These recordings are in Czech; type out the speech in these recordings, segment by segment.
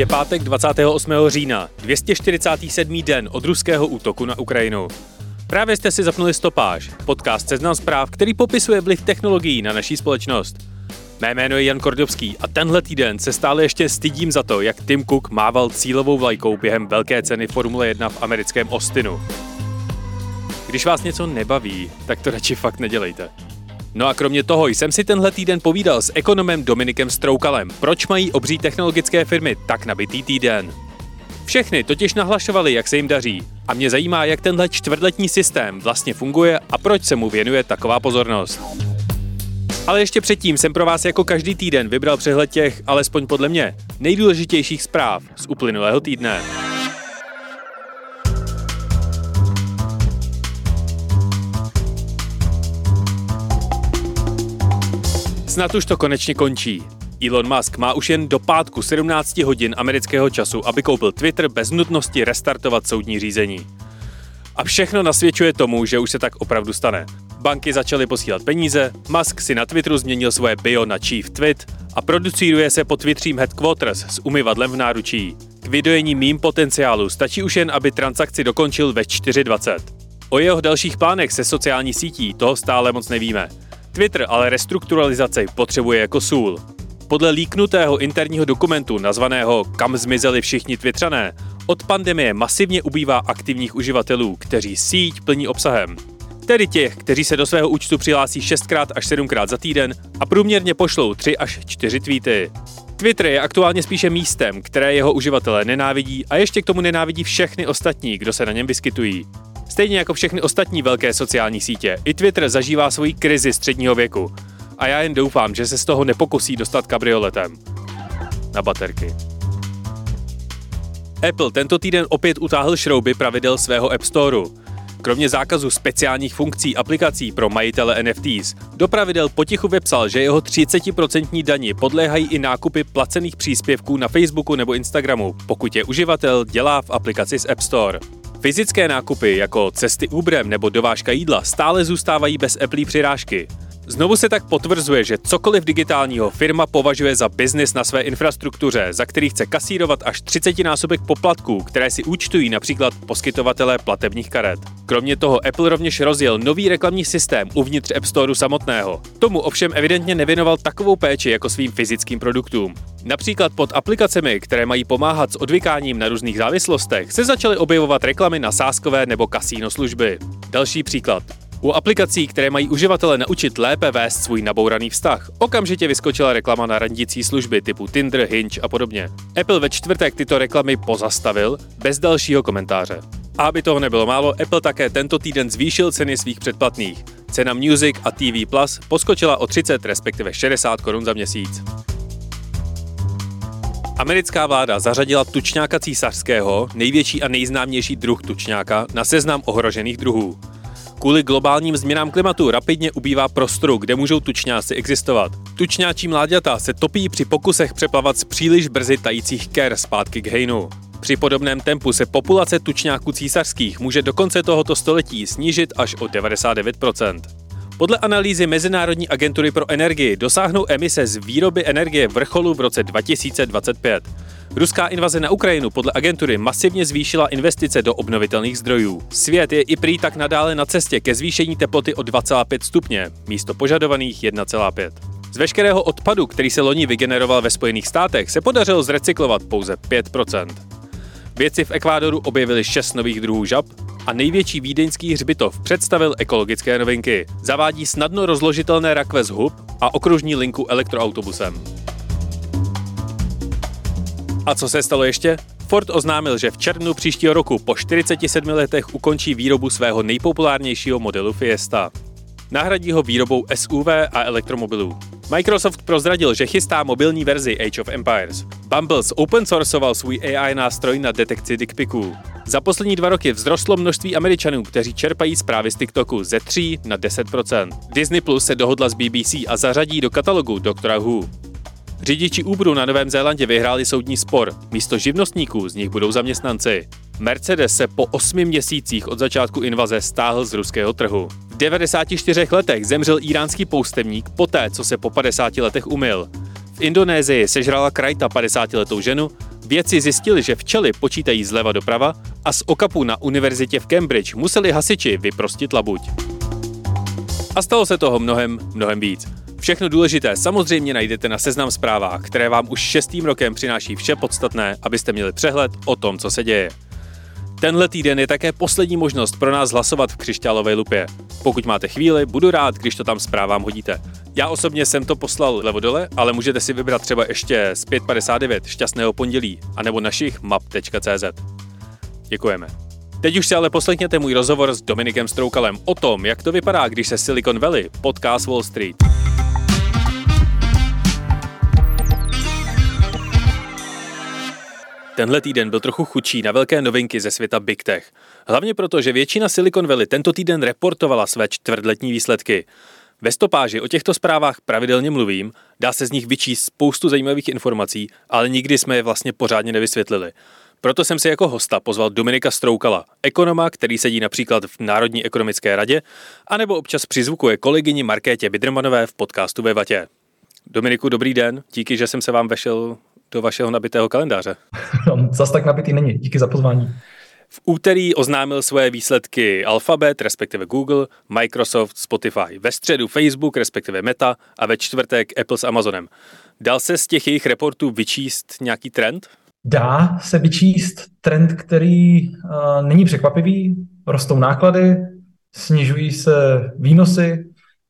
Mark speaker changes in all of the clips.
Speaker 1: Je pátek 28. října, 247. den od ruského útoku na Ukrajinu. Právě jste si zapnuli stopáž, podcast Seznam zpráv, který popisuje vliv technologií na naší společnost. Mé jméno je Jan Kordovský a tenhle týden se stále ještě stydím za to, jak Tim Cook mával cílovou vlajkou během velké ceny Formule 1 v americkém Austinu. Když vás něco nebaví, tak to radši fakt nedělejte. No a kromě toho jsem si tenhle týden povídal s ekonomem Dominikem Stroukalem, proč mají obří technologické firmy tak nabitý týden. Všechny totiž nahlašovali, jak se jim daří. A mě zajímá, jak tenhle čtvrtletní systém vlastně funguje a proč se mu věnuje taková pozornost. Ale ještě předtím jsem pro vás jako každý týden vybral přehled těch, alespoň podle mě, nejdůležitějších zpráv z uplynulého týdne. Snad už to konečně končí. Elon Musk má už jen do pátku 17 hodin amerického času, aby koupil Twitter bez nutnosti restartovat soudní řízení. A všechno nasvědčuje tomu, že už se tak opravdu stane. Banky začaly posílat peníze, Musk si na Twitteru změnil svoje bio na Chief Twit a producíruje se pod Twitterím Headquarters s umyvadlem v náručí. K vydojení mým potenciálu stačí už jen, aby transakci dokončil ve 4.20. O jeho dalších plánech se sociální sítí toho stále moc nevíme. Twitter ale restrukturalizaci potřebuje jako sůl. Podle líknutého interního dokumentu nazvaného Kam zmizeli všichni Twittrané, od pandemie masivně ubývá aktivních uživatelů, kteří síť plní obsahem. Tedy těch, kteří se do svého účtu přihlásí 6x až 7x za týden a průměrně pošlou 3 až 4 tweety. Twitter je aktuálně spíše místem, které jeho uživatelé nenávidí a ještě k tomu nenávidí všechny ostatní, kdo se na něm vyskytují. Stejně jako všechny ostatní velké sociální sítě, i Twitter zažívá svoji krizi středního věku. A já jen doufám, že se z toho nepokusí dostat kabrioletem. Na baterky. Apple tento týden opět utáhl šrouby pravidel svého App Storeu. Kromě zákazu speciálních funkcí aplikací pro majitele NFTs, do pravidel potichu vypsal, že jeho 30% daně podléhají i nákupy placených příspěvků na Facebooku nebo Instagramu, pokud je uživatel dělá v aplikaci z App Store. Fyzické nákupy jako cesty Uberem nebo dovážka jídla stále zůstávají bez Apple přirážky. Znovu se tak potvrzuje, že cokoliv digitálního firma považuje za biznis na své infrastruktuře, za který chce kasírovat až 30 násobek poplatků, které si účtují například poskytovatelé platebních karet. Kromě toho Apple rovněž rozjel nový reklamní systém uvnitř App Storeu samotného. Tomu ovšem evidentně nevěnoval takovou péči jako svým fyzickým produktům. Například pod aplikacemi, které mají pomáhat s odvykáním na různých závislostech, se začaly objevovat reklamy na sáskové nebo kasíno služby. Další příklad. U aplikací, které mají uživatele naučit lépe vést svůj nabouraný vztah, okamžitě vyskočila reklama na randící služby typu Tinder, Hinge a podobně. Apple ve čtvrtek tyto reklamy pozastavil bez dalšího komentáře. A aby toho nebylo málo, Apple také tento týden zvýšil ceny svých předplatných. Cena Music a TV Plus poskočila o 30 respektive 60 korun za měsíc. Americká vláda zařadila tučňáka císařského, největší a nejznámější druh tučňáka, na seznam ohrožených druhů. Kvůli globálním změnám klimatu rapidně ubývá prostoru, kde můžou tučňáci existovat. Tučňáčí mláďata se topí při pokusech přeplavat z příliš brzy tajících ker zpátky k hejnu. Při podobném tempu se populace tučňáků císařských může do konce tohoto století snížit až o 99%. Podle analýzy Mezinárodní agentury pro energii dosáhnou emise z výroby energie vrcholu v roce 2025. Ruská invaze na Ukrajinu podle agentury masivně zvýšila investice do obnovitelných zdrojů. Svět je i prý tak nadále na cestě ke zvýšení teploty o 2,5 stupně, místo požadovaných 1,5. Z veškerého odpadu, který se loni vygeneroval ve Spojených státech, se podařilo zrecyklovat pouze 5% Vědci v Ekvádoru objevili šest nových druhů žab a největší vídeňský hřbitov představil ekologické novinky. Zavádí snadno rozložitelné rakve z hub a okružní linku elektroautobusem. A co se stalo ještě? Ford oznámil, že v červnu příštího roku po 47 letech ukončí výrobu svého nejpopulárnějšího modelu Fiesta. Nahradí ho výrobou SUV a elektromobilů. Microsoft prozradil, že chystá mobilní verzi Age of Empires. Bumbles open sourceoval svůj AI nástroj na detekci dickpiků. Za poslední dva roky vzrostlo množství Američanů, kteří čerpají zprávy z TikToku ze 3 na 10%. Disney Plus se dohodla s BBC a zařadí do katalogu Doktora Who. Řidiči Uberu na Novém Zélandě vyhráli soudní spor. Místo živnostníků z nich budou zaměstnanci. Mercedes se po osmi měsících od začátku invaze stáhl z ruského trhu. V 94 letech zemřel iránský poustevník poté, co se po 50 letech umyl. V Indonésii sežrala krajta 50-letou ženu, vědci zjistili, že včely počítají zleva doprava a z okapu na univerzitě v Cambridge museli hasiči vyprostit labuť. A stalo se toho mnohem, mnohem víc. Všechno důležité samozřejmě najdete na Seznam zprávách, které vám už šestým rokem přináší vše podstatné, abyste měli přehled o tom, co se děje. Tenhle týden je také poslední možnost pro nás hlasovat v křišťálové lupě. Pokud máte chvíli, budu rád, když to tam zprávám hodíte. Já osobně jsem to poslal levo dole, ale můžete si vybrat třeba ještě z 559 šťastného pondělí, anebo našich map.cz. Děkujeme. Teď už si ale poslechněte můj rozhovor s Dominikem Stroukalem o tom, jak to vypadá, když se Silicon Valley potká s Wall Street. Tenhle týden byl trochu chudší na velké novinky ze světa Big Tech. Hlavně proto, že většina Silicon Valley tento týden reportovala své čtvrtletní výsledky. Ve stopáži o těchto zprávách pravidelně mluvím, dá se z nich vyčíst spoustu zajímavých informací, ale nikdy jsme je vlastně pořádně nevysvětlili. Proto jsem si jako hosta pozval Dominika Stroukala, ekonoma, který sedí například v Národní ekonomické radě, anebo občas přizvukuje kolegyni Markétě Bidrmanové v podcastu ve Vatě. Dominiku, dobrý den, díky, že jsem se vám vešel do vašeho nabitého kalendáře.
Speaker 2: Zas tak nabitý není. Díky za pozvání.
Speaker 1: V úterý oznámil své výsledky Alphabet, respektive Google, Microsoft, Spotify. Ve středu Facebook, respektive Meta a ve čtvrtek Apple s Amazonem. Dal se z těch jejich reportů vyčíst nějaký trend?
Speaker 2: Dá se vyčíst trend, který uh, není překvapivý. Rostou náklady, snižují se výnosy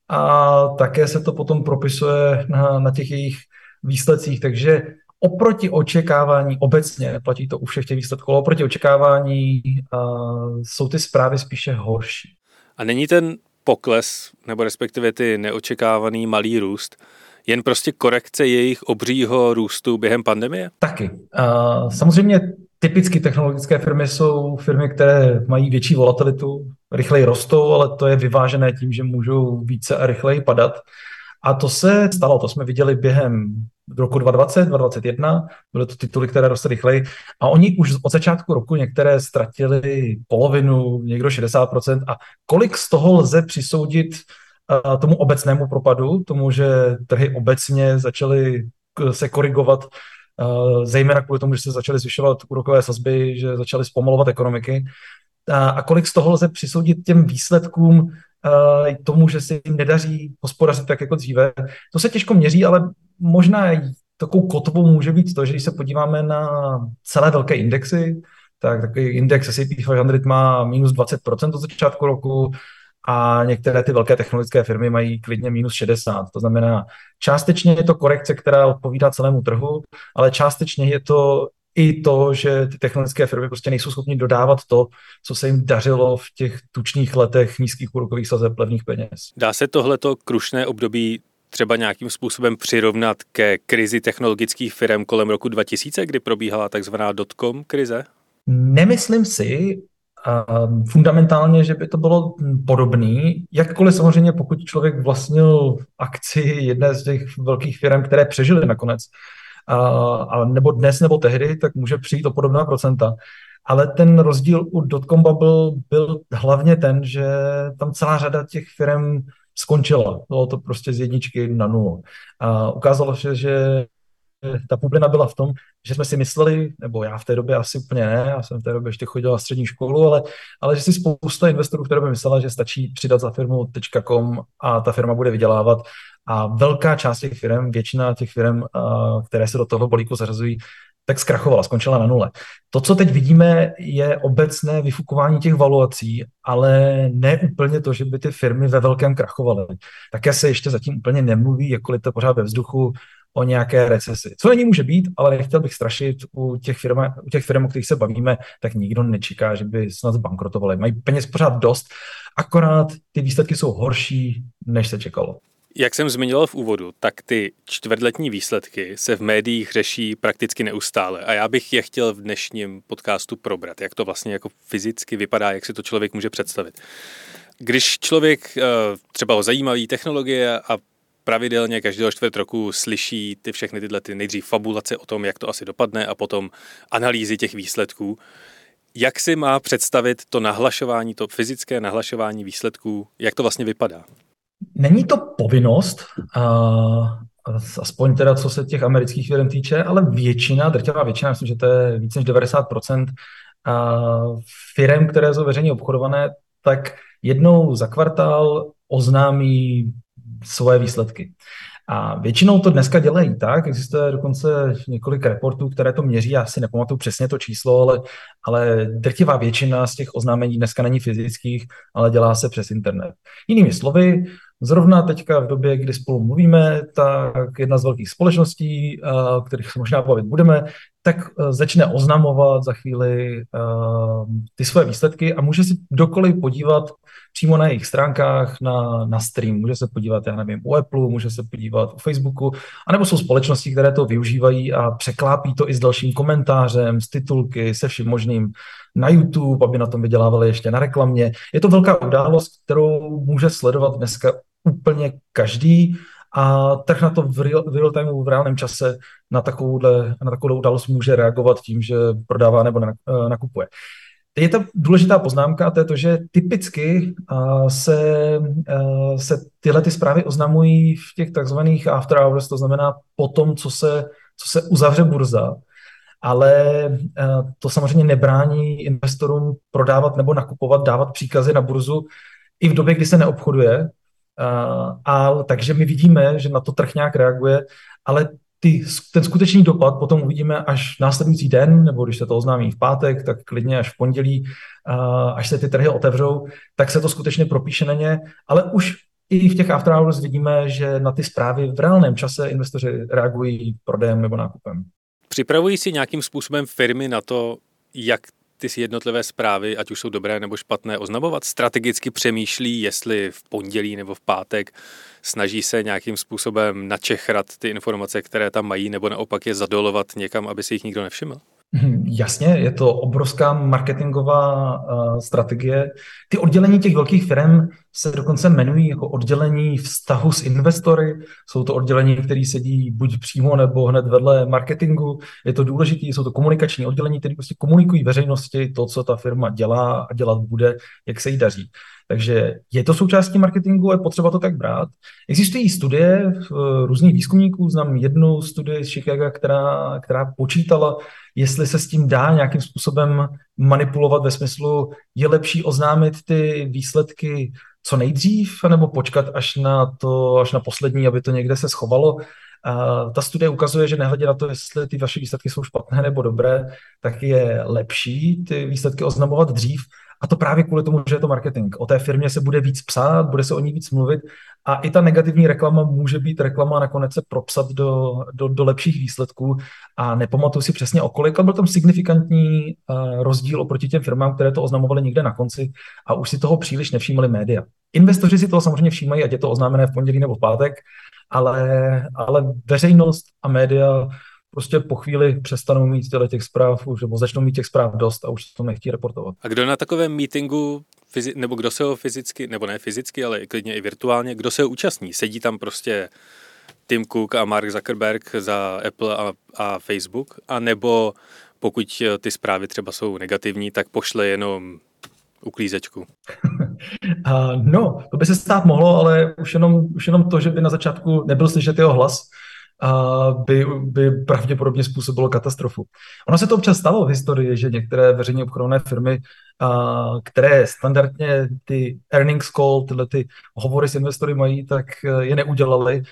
Speaker 2: a také se to potom propisuje na, na těch jejich výsledcích. Takže oproti očekávání, obecně platí to u všech těch výsledků, oproti očekávání uh, jsou ty zprávy spíše horší.
Speaker 1: A není ten pokles, nebo respektive ty neočekávaný malý růst, jen prostě korekce jejich obřího růstu během pandemie?
Speaker 2: Taky. Uh, samozřejmě typicky technologické firmy jsou firmy, které mají větší volatilitu, rychleji rostou, ale to je vyvážené tím, že můžou více a rychleji padat. A to se stalo, to jsme viděli během roku 2020, 2021, byly to tituly, které rostly rychleji a oni už od začátku roku některé ztratili polovinu, někdo 60% a kolik z toho lze přisoudit uh, tomu obecnému propadu, tomu, že trhy obecně začaly se korigovat, uh, zejména kvůli tomu, že se začaly zvyšovat úrokové sazby, že začaly zpomalovat ekonomiky, a kolik z toho lze přisoudit těm výsledkům uh, tomu, že se jim nedaří hospodařit tak jako dříve. To se těžko měří, ale možná takovou kotvou může být to, že když se podíváme na celé velké indexy, tak takový index S&P 500 má minus 20% od začátku roku a některé ty velké technologické firmy mají klidně minus 60. To znamená, částečně je to korekce, která odpovídá celému trhu, ale částečně je to i to, že ty technologické firmy prostě nejsou schopni dodávat to, co se jim dařilo v těch tučných letech nízkých úrokových sazeb levných peněz.
Speaker 1: Dá se tohleto krušné období třeba nějakým způsobem přirovnat ke krizi technologických firm kolem roku 2000, kdy probíhala takzvaná dotcom krize?
Speaker 2: Nemyslím si, uh, fundamentálně, že by to bylo podobný. Jakkoliv samozřejmě, pokud člověk vlastnil akci jedné z těch velkých firm, které přežily nakonec, a nebo dnes nebo tehdy, tak může přijít o podobná procenta. Ale ten rozdíl u dotcom bubble byl hlavně ten, že tam celá řada těch firm skončila. Bylo to prostě z jedničky na nulu. A ukázalo se, že ta bublina byla v tom, že jsme si mysleli, nebo já v té době asi úplně ne, já jsem v té době ještě chodil na střední školu, ale, ale že si spousta investorů v té době myslela, že stačí přidat za firmu .com a ta firma bude vydělávat a velká část těch firm, většina těch firm, které se do toho balíku zařazují, tak zkrachovala, skončila na nule. To, co teď vidíme, je obecné vyfukování těch valuací, ale ne úplně to, že by ty firmy ve velkém krachovaly. Také se ještě zatím úplně nemluví, jakkoliv to pořád ve vzduchu, o nějaké recesi. Co není může být, ale nechtěl bych strašit u těch firm, u těch firm, o kterých se bavíme, tak nikdo nečeká, že by snad zbankrotovali. Mají peněz pořád dost, akorát ty výsledky jsou horší, než se čekalo.
Speaker 1: Jak jsem zmiňoval v úvodu, tak ty čtvrtletní výsledky se v médiích řeší prakticky neustále a já bych je chtěl v dnešním podcastu probrat, jak to vlastně jako fyzicky vypadá, jak si to člověk může představit. Když člověk eh, třeba ho zajímaví technologie a pravidelně každého čtvrt roku slyší ty všechny tyhle ty nejdřív fabulace o tom, jak to asi dopadne a potom analýzy těch výsledků, jak si má představit to nahlašování, to fyzické nahlašování výsledků, jak to vlastně vypadá?
Speaker 2: Není to povinnost, a, aspoň teda co se těch amerických firm týče, ale většina, drtivá většina, myslím, že to je více než 90% firm, které jsou veřejně obchodované, tak jednou za kvartál oznámí svoje výsledky. A většinou to dneska dělají tak, existuje dokonce několik reportů, které to měří, já si nepamatuju přesně to číslo, ale, ale drtivá většina z těch oznámení dneska není fyzických, ale dělá se přes internet. Jinými slovy, Zrovna teďka v době, kdy spolu mluvíme, tak jedna z velkých společností, o kterých se možná bavit budeme, tak e, začne oznamovat za chvíli uh, ty své výsledky a může si dokoliv podívat přímo na jejich stránkách na, na stream. Může se podívat, já nevím, u Apple, může se podívat u Facebooku, anebo jsou společnosti, které to využívají a překlápí to i s dalším komentářem, s titulky, se vším možným na YouTube, aby na tom vydělávali ještě na reklamě. Je to velká událost, kterou může sledovat dneska úplně každý a trh na to v real, real time, v reálném čase na takovouhle, na takovou událost může reagovat tím, že prodává nebo eh, nakupuje. Je to důležitá poznámka, to je to, že typicky uh, se, uh, se tyhle ty zprávy oznamují v těch takzvaných after hours, to znamená po tom, co se, co se uzavře burza, ale to samozřejmě nebrání investorům prodávat nebo nakupovat, dávat příkazy na burzu i v době, kdy se neobchoduje, a, takže my vidíme, že na to trh nějak reaguje, ale ty, ten skutečný dopad potom uvidíme až následující den, nebo když se to oznámí v pátek, tak klidně až v pondělí, až se ty trhy otevřou, tak se to skutečně propíše na ně, ale už i v těch after hours vidíme, že na ty zprávy v reálném čase investoři reagují prodejem nebo nákupem.
Speaker 1: Připravují si nějakým způsobem firmy na to, jak ty si jednotlivé zprávy, ať už jsou dobré nebo špatné, oznamovat? Strategicky přemýšlí, jestli v pondělí nebo v pátek snaží se nějakým způsobem načechrat ty informace, které tam mají, nebo naopak je zadolovat někam, aby si jich nikdo nevšiml?
Speaker 2: Mhm, jasně, je to obrovská marketingová uh, strategie. Ty oddělení těch velkých firm se dokonce jmenují jako oddělení vztahu s investory. Jsou to oddělení, které sedí buď přímo nebo hned vedle marketingu. Je to důležité, jsou to komunikační oddělení, které prostě komunikují veřejnosti to, co ta firma dělá a dělat bude, jak se jí daří. Takže je to součástí marketingu, je potřeba to tak brát. Existují studie uh, různých výzkumníků, znám jednu studii z Chicago, která, která počítala, jestli se s tím dá nějakým způsobem manipulovat ve smyslu, je lepší oznámit ty výsledky co nejdřív, nebo počkat až na to, až na poslední, aby to někde se schovalo. A ta studie ukazuje, že nehledě na to, jestli ty vaše výsledky jsou špatné nebo dobré, tak je lepší ty výsledky oznamovat dřív, a to právě kvůli tomu, že je to marketing. O té firmě se bude víc psát, bude se o ní víc mluvit a i ta negativní reklama může být reklama a nakonec se propsat do, do, do lepších výsledků a nepamatuju si přesně o kolik, byl tam signifikantní uh, rozdíl oproti těm firmám, které to oznamovaly někde na konci a už si toho příliš nevšímali média. Investoři si toho samozřejmě všímají, ať je to oznámené v pondělí nebo v pátek, ale, ale veřejnost a média prostě po chvíli přestanou mít těle těch zpráv, už, nebo začnou mít těch zpráv dost a už to nechtí reportovat.
Speaker 1: A kdo na takovém meetingu, nebo kdo se ho fyzicky, nebo ne fyzicky, ale klidně i virtuálně, kdo se ho účastní? Sedí tam prostě Tim Cook a Mark Zuckerberg za Apple a, a Facebook, a nebo pokud ty zprávy třeba jsou negativní, tak pošle jenom uklízečku?
Speaker 2: no, to by se stát mohlo, ale už jenom, už jenom to, že by na začátku nebyl slyšet jeho hlas, by, by pravděpodobně způsobilo katastrofu. Ono se to občas stalo v historii, že některé veřejně obchodované firmy, které standardně ty earnings call, tyhle ty hovory s investory mají, tak e, je neudělali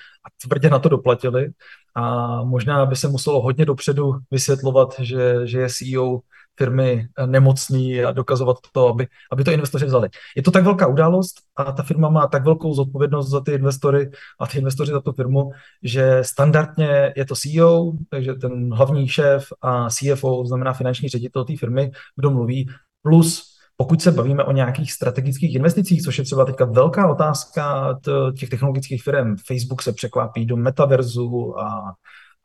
Speaker 2: tvrdě na to doplatili. A možná by se muselo hodně dopředu vysvětlovat, že, že je CEO firmy nemocní a dokazovat to, aby, aby to investoři vzali. Je to tak velká událost a ta firma má tak velkou zodpovědnost za ty investory a ty investoři za tu firmu, že standardně je to CEO, takže ten hlavní šéf a CFO, znamená finanční ředitel té firmy, kdo mluví, plus pokud se bavíme o nějakých strategických investicích, což je třeba teďka velká otázka těch technologických firm, Facebook se překlápí do metaverzu a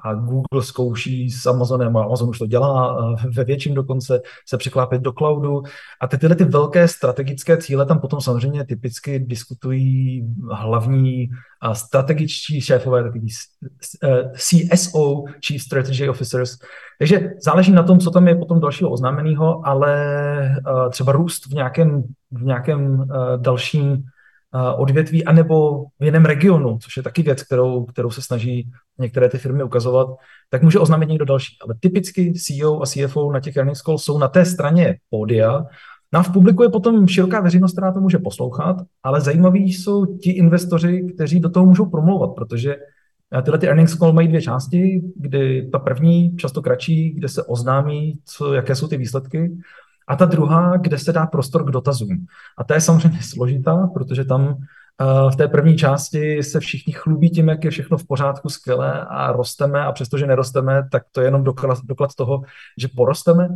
Speaker 2: a Google zkouší s Amazonem, a Amazon už to dělá ve větším dokonce, se překlápět do cloudu. A ty, tyhle ty velké strategické cíle tam potom samozřejmě typicky diskutují hlavní a strategičtí šéfové, takový eh, CSO, Chief Strategy Officers. Takže záleží na tom, co tam je potom dalšího oznámeného, ale eh, třeba růst v nějakém, v nějakém eh, dalším odvětví, anebo v jiném regionu, což je taky věc, kterou, kterou se snaží některé ty firmy ukazovat, tak může oznámit někdo další. Ale typicky CEO a CFO na těch earnings call jsou na té straně pódia, No a v publiku je potom široká veřejnost, která to může poslouchat, ale zajímaví jsou ti investoři, kteří do toho můžou promlouvat, protože tyhle ty earnings call mají dvě části, kdy ta první, často kratší, kde se oznámí, co, jaké jsou ty výsledky, a ta druhá, kde se dá prostor k dotazům. A ta je samozřejmě složitá, protože tam uh, v té první části se všichni chlubí tím, jak je všechno v pořádku, skvěle a rosteme a přestože nerosteme, tak to je jenom doklad, doklad toho, že porosteme.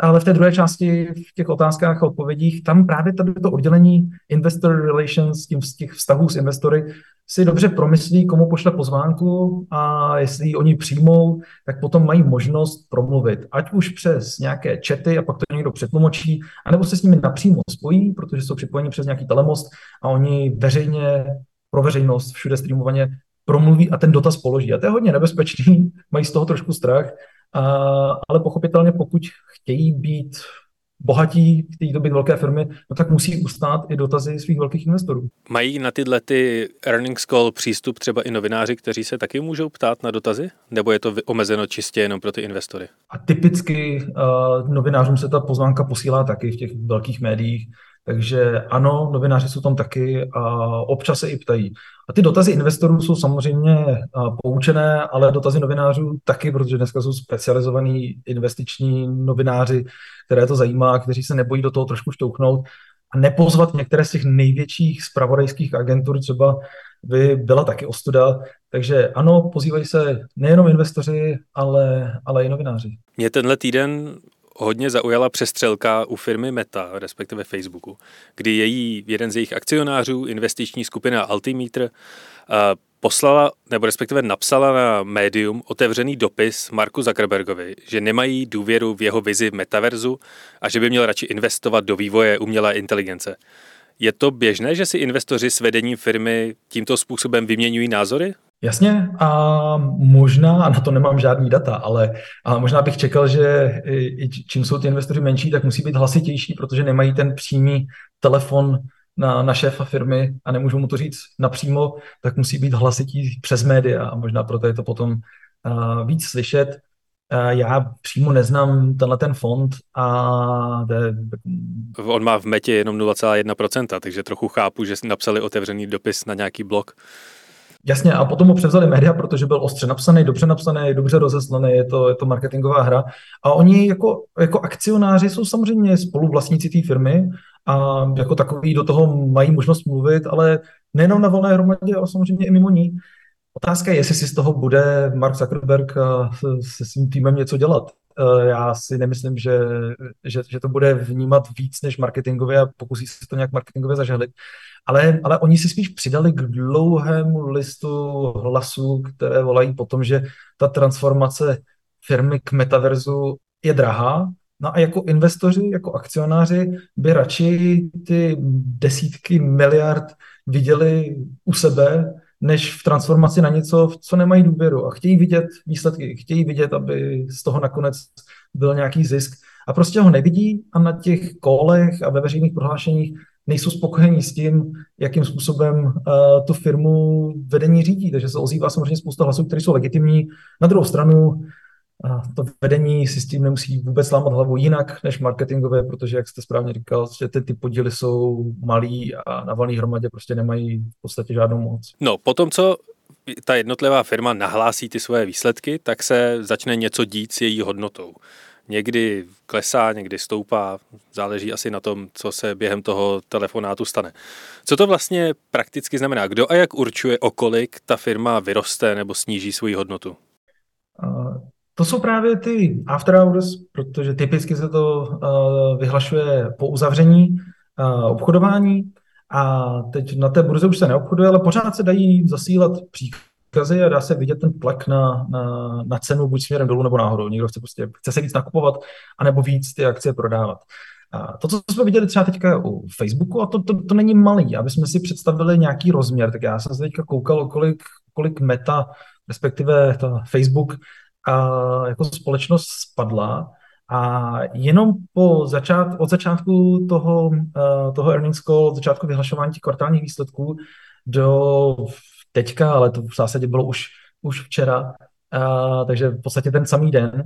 Speaker 2: Ale v té druhé části, v těch otázkách a odpovědích, tam právě tady to oddělení investor relations, tím z těch vztahů s investory, si dobře promyslí, komu pošle pozvánku a jestli ji oni přijmou, tak potom mají možnost promluvit. Ať už přes nějaké čety a pak to někdo přetlumočí, anebo se s nimi napřímo spojí, protože jsou připojeni přes nějaký telemost a oni veřejně pro veřejnost všude streamovaně promluví a ten dotaz položí. A to je hodně nebezpečný, mají z toho trošku strach, a, ale pochopitelně pokud chtějí být bohatí, chtějí to být velké firmy, no tak musí ustát i dotazy svých velkých investorů.
Speaker 1: Mají na tyhle ty earnings call přístup třeba i novináři, kteří se taky můžou ptát na dotazy? Nebo je to omezeno čistě jenom pro ty investory?
Speaker 2: A typicky uh, novinářům se ta pozvánka posílá taky v těch velkých médiích, takže ano, novináři jsou tam taky a občas se i ptají. A ty dotazy investorů jsou samozřejmě poučené, ale dotazy novinářů taky, protože dneska jsou specializovaní investiční novináři, které to zajímá, kteří se nebojí do toho trošku štouknout a nepozvat některé z těch největších spravodajských agentur, třeba by byla taky ostuda. Takže ano, pozývají se nejenom investoři, ale, ale i novináři.
Speaker 1: Mě tenhle týden hodně zaujala přestřelka u firmy Meta, respektive Facebooku, kdy její, jeden z jejich akcionářů, investiční skupina Altimeter, eh, poslala, nebo respektive napsala na médium otevřený dopis Marku Zuckerbergovi, že nemají důvěru v jeho vizi metaverzu a že by měl radši investovat do vývoje umělé inteligence. Je to běžné, že si investoři s vedením firmy tímto způsobem vyměňují názory?
Speaker 2: Jasně a možná, a na to nemám žádný data, ale a možná bych čekal, že čím jsou ty investoři menší, tak musí být hlasitější, protože nemají ten přímý telefon na, na šéfa firmy a nemůžu mu to říct napřímo, tak musí být hlasití přes média a možná proto je to potom uh, víc slyšet. Uh, já přímo neznám tenhle ten fond a... De...
Speaker 1: On má v metě jenom 0,1%, takže trochu chápu, že napsali otevřený dopis na nějaký blog.
Speaker 2: Jasně, a potom ho převzali média, protože byl ostře napsaný, dobře napsaný, dobře rozeslaný, je to, je to marketingová hra. A oni jako, jako akcionáři jsou samozřejmě spoluvlastníci té firmy a jako takový do toho mají možnost mluvit, ale nejenom na volné hromadě, ale samozřejmě i mimo ní. Otázka je, jestli si z toho bude Mark Zuckerberg se svým týmem něco dělat. E, já si nemyslím, že, že, že to bude vnímat víc než marketingově a pokusí se to nějak marketingově zažehlit ale, ale oni si spíš přidali k dlouhému listu hlasů, které volají po tom, že ta transformace firmy k metaverzu je drahá, No a jako investoři, jako akcionáři by radši ty desítky miliard viděli u sebe, než v transformaci na něco, co nemají důvěru a chtějí vidět výsledky, chtějí vidět, aby z toho nakonec byl nějaký zisk a prostě ho nevidí a na těch kolech a ve veřejných prohlášeních nejsou spokojení s tím, jakým způsobem uh, tu firmu vedení řídí. Takže se ozývá samozřejmě spousta hlasů, které jsou legitimní. Na druhou stranu uh, to vedení si s tím nemusí vůbec lámat hlavu jinak než marketingové, protože, jak jste správně říkal, že ty, ty podíly jsou malý a na valný hromadě prostě nemají v podstatě žádnou moc.
Speaker 1: No, potom co ta jednotlivá firma nahlásí ty svoje výsledky, tak se začne něco dít s její hodnotou. někdy klesá, někdy stoupá, záleží asi na tom, co se během toho telefonátu stane. Co to vlastně prakticky znamená? Kdo a jak určuje, o kolik ta firma vyroste nebo sníží svoji hodnotu?
Speaker 2: To jsou právě ty after hours, protože typicky se to vyhlašuje po uzavření obchodování a teď na té burze už se neobchoduje, ale pořád se dají zasílat příkazy a dá se vidět ten tlak na, na, na cenu buď směrem dolů nebo nahoru. Někdo chce, prostě, chce se víc nakupovat, anebo víc ty akcie prodávat. A to, co jsme viděli třeba teďka u Facebooku, a to, to, to není malý, aby jsme si představili nějaký rozměr, tak já jsem se teďka koukal, kolik, kolik meta, respektive ta Facebook, a jako společnost spadla a jenom po začát, od začátku toho, uh, toho earnings call, od začátku vyhlašování těch kvartálních výsledků do teďka, ale to v zásadě bylo už, už včera, uh, takže v podstatě ten samý den,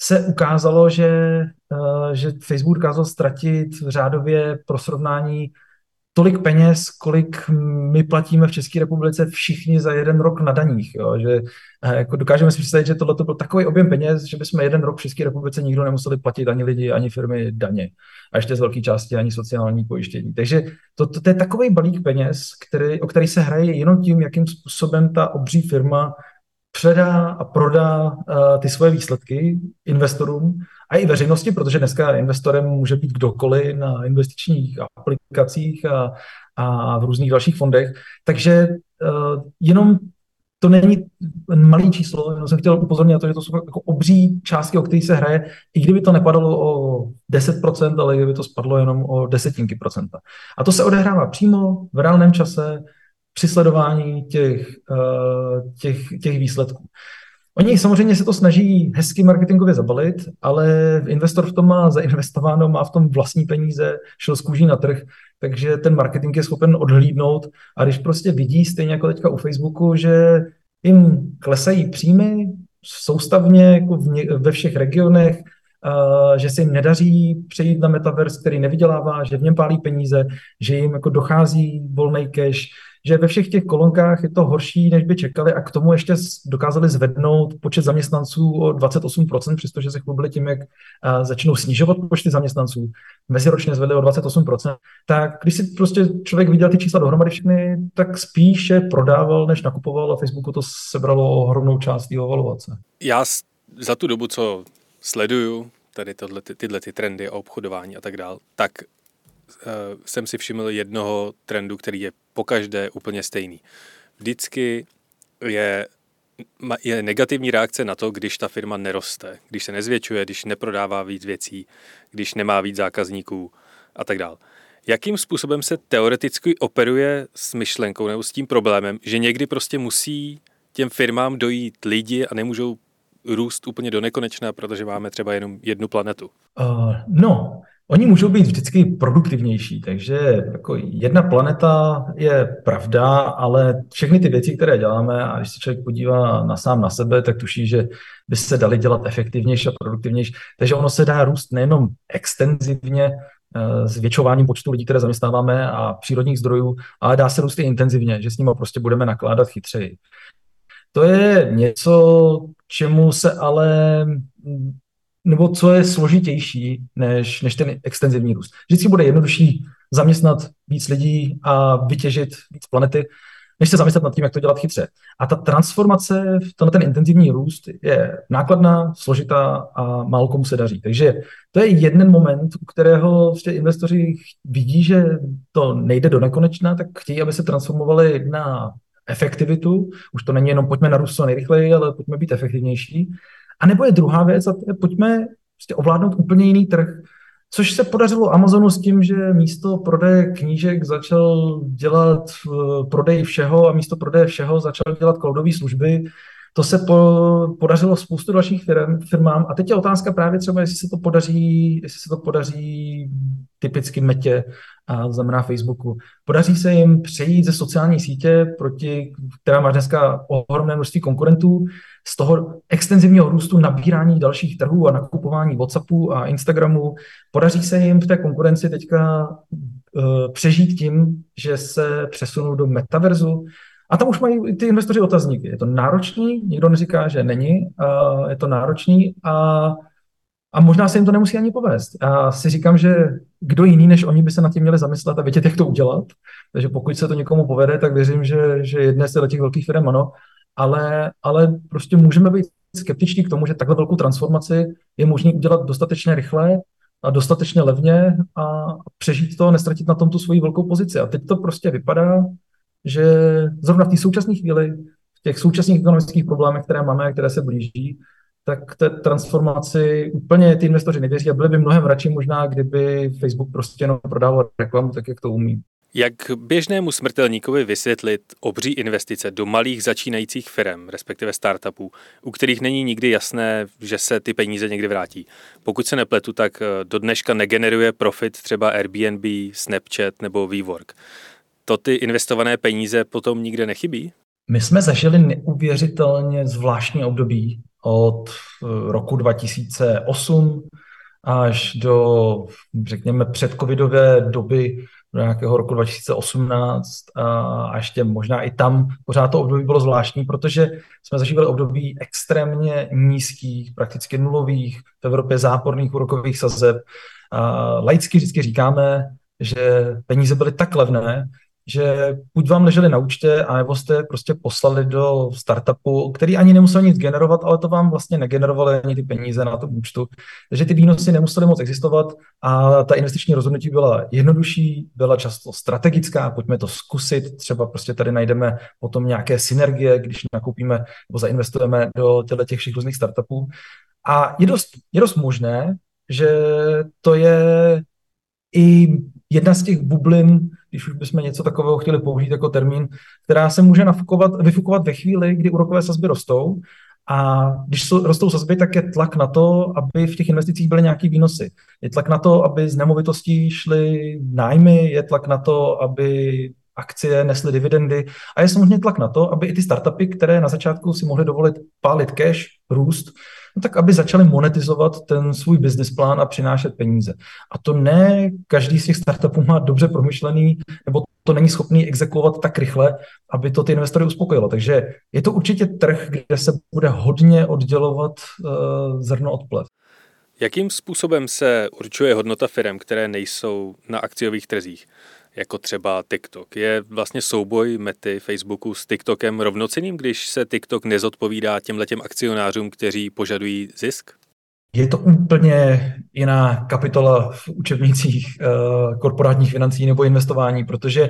Speaker 2: se ukázalo, že, uh, že Facebook dokázal ztratit řádově pro srovnání tolik peněz, kolik my platíme v České republice všichni za jeden rok na daních. Jo? Že eh, jako dokážeme si představit, že tohle byl takový objem peněz, že bychom jeden rok v České republice nikdo nemuseli platit ani lidi, ani firmy daně. A ještě z velké části ani sociální pojištění. Takže to, to, to je takový balík peněz, který, o který se hraje jenom tím, jakým způsobem ta obří firma předá a prodá uh, ty svoje výsledky investorům a i veřejnosti, protože dneska investorem může být kdokoliv na investičních aplikacích a, a v různých dalších fondech. Takže uh, jenom to není malý číslo, jenom jsem chtěl upozornit na to, že to jsou jako obří částky, o kterých se hraje, i kdyby to nepadalo o 10%, ale kdyby to spadlo jenom o desetinky procenta. A to se odehrává přímo v reálném čase při sledování těch, uh, těch, těch výsledků. Oni samozřejmě se to snaží hezky marketingově zabalit, ale investor v tom má zainvestováno, má v tom vlastní peníze, šel z kůží na trh, takže ten marketing je schopen odhlídnout. A když prostě vidí, stejně jako teďka u Facebooku, že jim klesají příjmy soustavně jako v ně, ve všech regionech, uh, že se jim nedaří přejít na metaverse, který nevydělává, že v něm pálí peníze, že jim jako dochází volný cash, že ve všech těch kolonkách je to horší, než by čekali a k tomu ještě dokázali zvednout počet zaměstnanců o 28%, přestože se chlubili tím, jak začnou snižovat počty zaměstnanců, meziročně zvedli o 28%, tak když si prostě člověk viděl ty čísla dohromady všechny, tak spíše prodával, než nakupoval a Facebooku to sebralo ohromnou část jeho valuace.
Speaker 1: Já za tu dobu, co sleduju tady tohle, ty, tyhle ty trendy a obchodování a tak dál, tak uh, jsem si všiml jednoho trendu, který je pokaždé úplně stejný. Vždycky je, je negativní reakce na to, když ta firma neroste, když se nezvětšuje, když neprodává víc věcí, když nemá víc zákazníků a tak dále. Jakým způsobem se teoreticky operuje s myšlenkou nebo s tím problémem, že někdy prostě musí těm firmám dojít lidi a nemůžou růst úplně do nekonečna, protože máme třeba jenom jednu planetu?
Speaker 2: Uh, no, Oni můžou být vždycky produktivnější, takže jako jedna planeta je pravda, ale všechny ty věci, které děláme, a když se člověk podívá na sám na sebe, tak tuší, že by se daly dělat efektivnější a produktivnější. Takže ono se dá růst nejenom extenzivně, eh, zvětšováním počtu lidí, které zaměstnáváme a přírodních zdrojů, ale dá se růst i intenzivně, že s nimi prostě budeme nakládat chytřeji. To je něco, čemu se ale nebo co je složitější než, než ten extenzivní růst. Vždycky bude jednodušší zaměstnat víc lidí a vytěžit víc planety, než se zamyslet nad tím, jak to dělat chytře. A ta transformace tenhle ten intenzivní růst je nákladná, složitá a málo komu se daří. Takže to je jeden moment, u kterého prostě investoři vidí, že to nejde do nekonečna, tak chtějí, aby se transformovali na efektivitu. Už to není jenom pojďme narůst co nejrychleji, ale pojďme být efektivnější. A nebo je druhá věc, a je, pojďme prostě ovládnout úplně jiný trh, což se podařilo Amazonu s tím, že místo prodeje knížek začal dělat uh, prodej všeho a místo prodeje všeho začal dělat cloudové služby. To se po, podařilo spoustu dalších firm, firmám. A teď je otázka právě třeba, jestli se to podaří, jestli se to podaří typicky metě, a znamená Facebooku. Podaří se jim přejít ze sociální sítě, proti, která má dneska ohromné množství konkurentů, z toho extenzivního růstu nabírání dalších trhů a nakupování WhatsAppu a Instagramu. Podaří se jim v té konkurenci teďka uh, přežít tím, že se přesunou do metaverzu, a tam už mají ty investoři otazníky. Je to náročný, nikdo neříká, že není, uh, je to náročný a A možná se jim to nemusí ani povést. A si říkám, že kdo jiný než oni by se nad tím měli zamyslet a vědět, jak to udělat. Takže pokud se to někomu povede, tak věřím, že, že jedné se do těch velkých firm ano, ale, ale prostě můžeme být skeptičtí k tomu, že takhle velkou transformaci je možné udělat dostatečně rychle a dostatečně levně a přežít to, nestratit na tom tu svoji velkou pozici. A teď to prostě vypadá, že zrovna v té současné chvíli, v těch současných ekonomických problémech, které máme, které se blíží, tak té transformaci úplně ty investoři nevěří a byli by mnohem radši možná, kdyby Facebook prostě jenom prodával reklamu tak, jak to umí.
Speaker 1: Jak běžnému smrtelníkovi vysvětlit obří investice do malých začínajících firm, respektive startupů, u kterých není nikdy jasné, že se ty peníze někdy vrátí? Pokud se nepletu, tak eh, do dneška negeneruje profit třeba Airbnb, Snapchat nebo WeWork. To ty investované peníze potom nikde nechybí?
Speaker 2: My jsme zažili neuvěřitelně zvláštní období od eh, roku 2008 až do, řekněme, předcovidové doby do nějakého roku 2018 a ještě možná i tam pořád to období bylo zvláštní, protože jsme zažívali období extrémně nízkých, prakticky nulových, v Evropě záporných úrokových sazeb. A laicky vždycky říkáme, že peníze byly tak levné, že buď vám leželi na účtě, anebo jste prostě poslali do startupu, který ani nemusel nic generovat, ale to vám vlastně negenerovaly ani ty peníze na tom účtu. Takže ty výnosy nemusely moc existovat a ta investiční rozhodnutí byla jednodušší, byla často strategická, pojďme to zkusit, třeba prostě tady najdeme potom nějaké synergie, když nakoupíme nebo zainvestujeme do těch všech různých startupů. A je dost, je dost možné, že to je i jedna z těch bublin, když už bychom něco takového chtěli použít jako termín, která se může nafukovat, vyfukovat ve chvíli, kdy úrokové sazby rostou. A když rostou sazby, tak je tlak na to, aby v těch investicích byly nějaké výnosy. Je tlak na to, aby z nemovitostí šly nájmy, je tlak na to, aby akcie nesly dividendy a je samozřejmě tlak na to, aby i ty startupy, které na začátku si mohly dovolit pálit cash, růst, no tak aby začali monetizovat ten svůj business plán a přinášet peníze. A to ne každý z těch startupů má dobře promyšlený, nebo to není schopný exekuovat tak rychle, aby to ty investory uspokojilo. Takže je to určitě trh, kde se bude hodně oddělovat uh, zrno od plev.
Speaker 1: Jakým způsobem se určuje hodnota firm, které nejsou na akciových trzích? Jako třeba TikTok. Je vlastně souboj mety Facebooku s TikTokem rovnoceným, když se TikTok nezodpovídá těmhle těm akcionářům, kteří požadují zisk?
Speaker 2: Je to úplně jiná kapitola v učebnicích uh, korporátních financí nebo investování, protože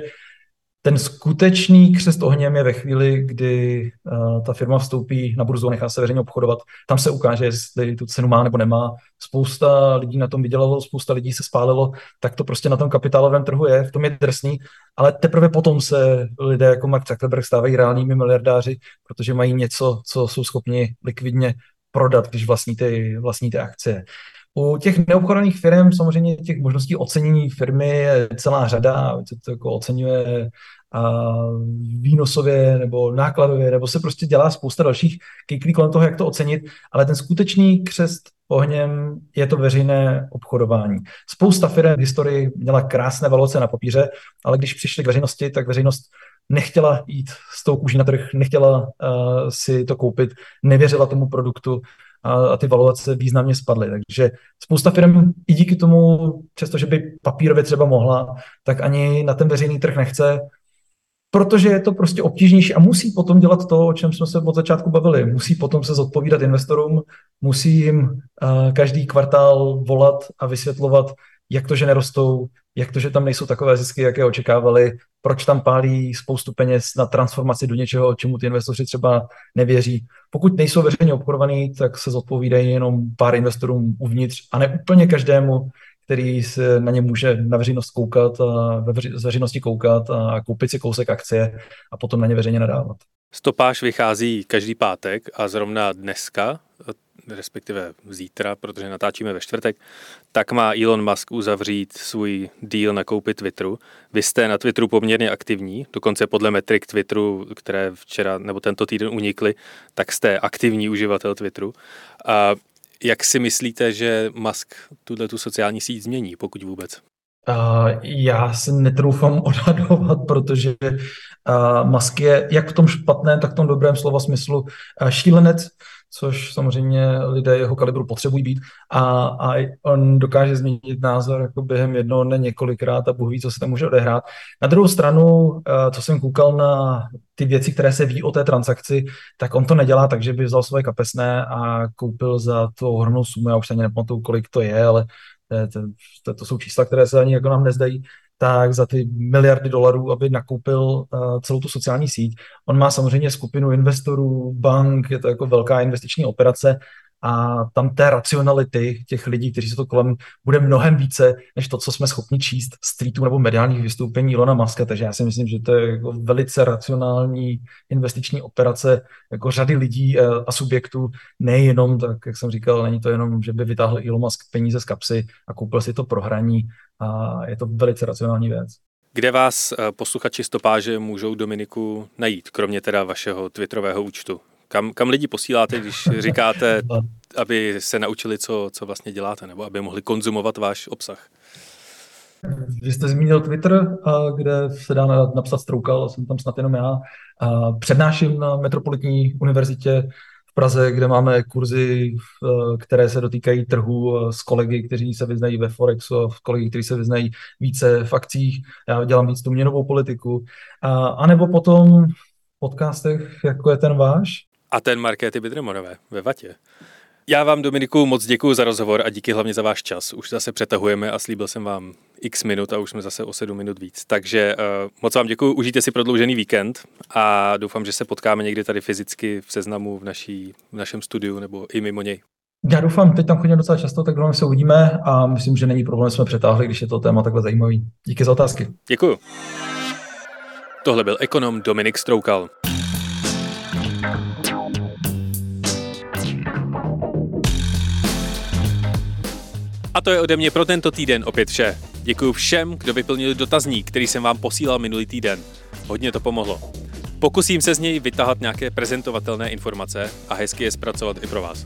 Speaker 2: ten skutečný křest ohněm je ve chvíli, kdy uh, ta firma vstoupí na burzu a nechá se veřejně obchodovat. Tam se ukáže, jestli tu cenu má nebo nemá. Spousta lidí na tom vydělalo, spousta lidí se spálilo, tak to prostě na tom kapitálovém trhu je, v tom je drsný, ale teprve potom se lidé jako Mark Zuckerberg stávají reálnými miliardáři, protože mají něco, co jsou schopni likvidně prodat, když vlastní ty, vlastní ty akcie. U těch neobchodovaných firm samozřejmě těch možností ocenění firmy je celá řada, se to jako oceňuje a výnosově nebo nákladově, nebo se prostě dělá spousta dalších kejklí kolem toho, jak to ocenit, ale ten skutečný křest ohněm je to veřejné obchodování. Spousta firm v historii měla krásné valuace na papíře, ale když přišli k veřejnosti, tak veřejnost nechtěla jít s tou kůží na trh, nechtěla uh, si to koupit, nevěřila tomu produktu, a, a ty valuace významně spadly. Takže spousta firm i díky tomu, přestože by papírově třeba mohla, tak ani na ten veřejný trh nechce, protože je to prostě obtížnější a musí potom dělat to, o čem jsme se od začátku bavili. Musí potom se zodpovídat investorům, musí jim uh, každý kvartál volat a vysvětlovat, jak to, že nerostou, jak to, že tam nejsou takové zisky, jaké očekávali, proč tam pálí spoustu peněz na transformaci do něčeho, čemu ty investoři třeba nevěří. Pokud nejsou veřejně obchodovaný, tak se zodpovídají jenom pár investorům uvnitř a ne úplně každému, který se na ně může na veřejnost koukat a ve veřejnosti koukat a koupit si kousek akcie a potom na ně veřejně nadávat.
Speaker 1: Stopáž vychází každý pátek a zrovna dneska respektive zítra, protože natáčíme ve čtvrtek, tak má Elon Musk uzavřít svůj deal na koupit Twitteru. Vy jste na Twitteru poměrně aktivní, dokonce podle metrik Twitteru, které včera nebo tento týden unikly, tak jste aktivní uživatel Twitteru. A jak si myslíte, že Musk tuhle tu sociální síť změní, pokud vůbec?
Speaker 2: Uh, já se netroufám odhadovat, protože uh, Musk je jak v tom špatném, tak v tom dobrém slova smyslu uh, šílenec, což samozřejmě lidé jeho kalibru potřebují být a, a on dokáže změnit názor jako během jednoho dne několikrát a Bůh ví, co se tam může odehrát. Na druhou stranu, eh, co jsem koukal na ty věci, které se ví o té transakci, tak on to nedělá tak, že by vzal svoje kapesné a koupil za tu ohromnou sumu, já už ani nepamatuju, kolik to je, ale to, to, to jsou čísla, které se ani jako nám nezdají, tak za ty miliardy dolarů, aby nakoupil uh, celou tu sociální síť. On má samozřejmě skupinu investorů, bank, je to jako velká investiční operace a tam té racionality těch lidí, kteří se to kolem, bude mnohem více, než to, co jsme schopni číst z tweetů nebo mediálních vystoupení Ilona Maska. Takže já si myslím, že to je jako velice racionální investiční operace jako řady lidí eh, a subjektů, nejenom tak, jak jsem říkal, není to jenom, že by vytáhl Elon Musk peníze z kapsy a koupil si to prohraní a je to velice racionální věc.
Speaker 1: Kde vás eh, posluchači stopáže můžou Dominiku najít, kromě teda vašeho Twitterového účtu? Kam, kam lidi posíláte, když říkáte, aby se naučili, co, co vlastně děláte, nebo aby mohli konzumovat váš obsah?
Speaker 2: Vy jste zmínil Twitter, kde se dá napsat Stroukal, jsem tam snad jenom já. Přednáším na Metropolitní univerzitě v Praze, kde máme kurzy, které se dotýkají trhu s kolegy, kteří se vyznají ve Forexu, s kolegy, kteří se vyznají více v akcích. Já dělám víc tu měnovou politiku. A, nebo potom v podcastech, jako je ten váš,
Speaker 1: a ten Markéty Bidremorové ve Vatě. Já vám, Dominiku, moc děkuji za rozhovor a díky hlavně za váš čas. Už zase přetahujeme a slíbil jsem vám x minut a už jsme zase o 7 minut víc. Takže uh, moc vám děkuji, užijte si prodloužený víkend a doufám, že se potkáme někdy tady fyzicky v seznamu v, naší, v našem studiu nebo i mimo něj.
Speaker 2: Já doufám, teď tam chodím docela často, tak doufám, se uvidíme a myslím, že není problém, jsme přetáhli, když je to téma takhle zajímavý. Díky za otázky.
Speaker 1: Děkuji. Tohle byl ekonom Dominik Stroukal. A to je ode mě pro tento týden opět vše. Děkuji všem, kdo vyplnili dotazník, který jsem vám posílal minulý týden. Hodně to pomohlo. Pokusím se z něj vytahat nějaké prezentovatelné informace a hezky je zpracovat i pro vás.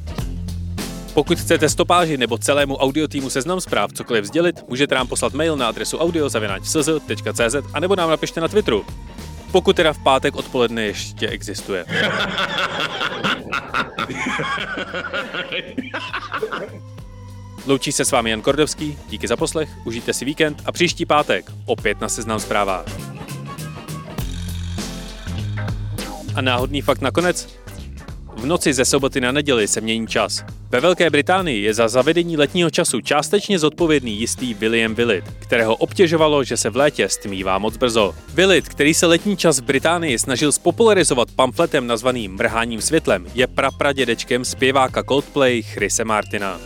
Speaker 1: Pokud chcete stopáži nebo celému audiotýmu seznam zpráv cokoliv sdělit, můžete nám poslat mail na adresu audio.cz a nebo nám napište na Twitteru. Pokud teda v pátek odpoledne ještě existuje. Loučí se s vámi Jan Kordovský, díky za poslech, užijte si víkend a příští pátek opět na Seznam zprávách. A náhodný fakt nakonec? V noci ze soboty na neděli se mění čas. Ve Velké Británii je za zavedení letního času částečně zodpovědný jistý William Willett, kterého obtěžovalo, že se v létě stmívá moc brzo. Willett, který se letní čas v Británii snažil spopularizovat pamfletem nazvaným Mrháním světlem, je prapradědečkem zpěváka Coldplay Chrise Martina.